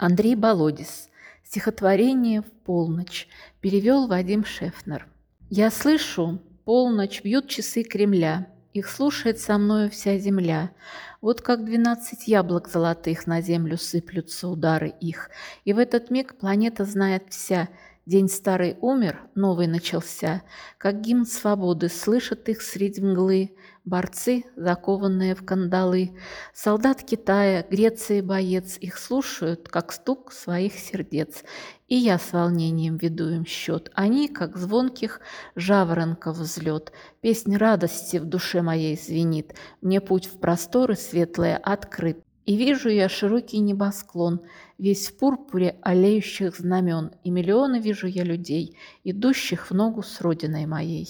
Андрей Болодис. Стихотворение «В полночь». Перевел Вадим Шефнер. Я слышу, полночь бьют часы Кремля. Их слушает со мною вся земля. Вот как двенадцать яблок золотых на землю сыплются удары их. И в этот миг планета знает вся – День старый умер, новый начался, Как гимн свободы слышат их среди мглы Борцы, закованные в кандалы. Солдат Китая, Греции боец Их слушают, как стук своих сердец. И я с волнением веду им счет. Они, как звонких жаворонков взлет. Песнь радости в душе моей звенит. Мне путь в просторы светлые открыт. И вижу я широкий небосклон, Весь в пурпуре олеющих знамен, И миллионы вижу я людей, Идущих в ногу с родиной моей.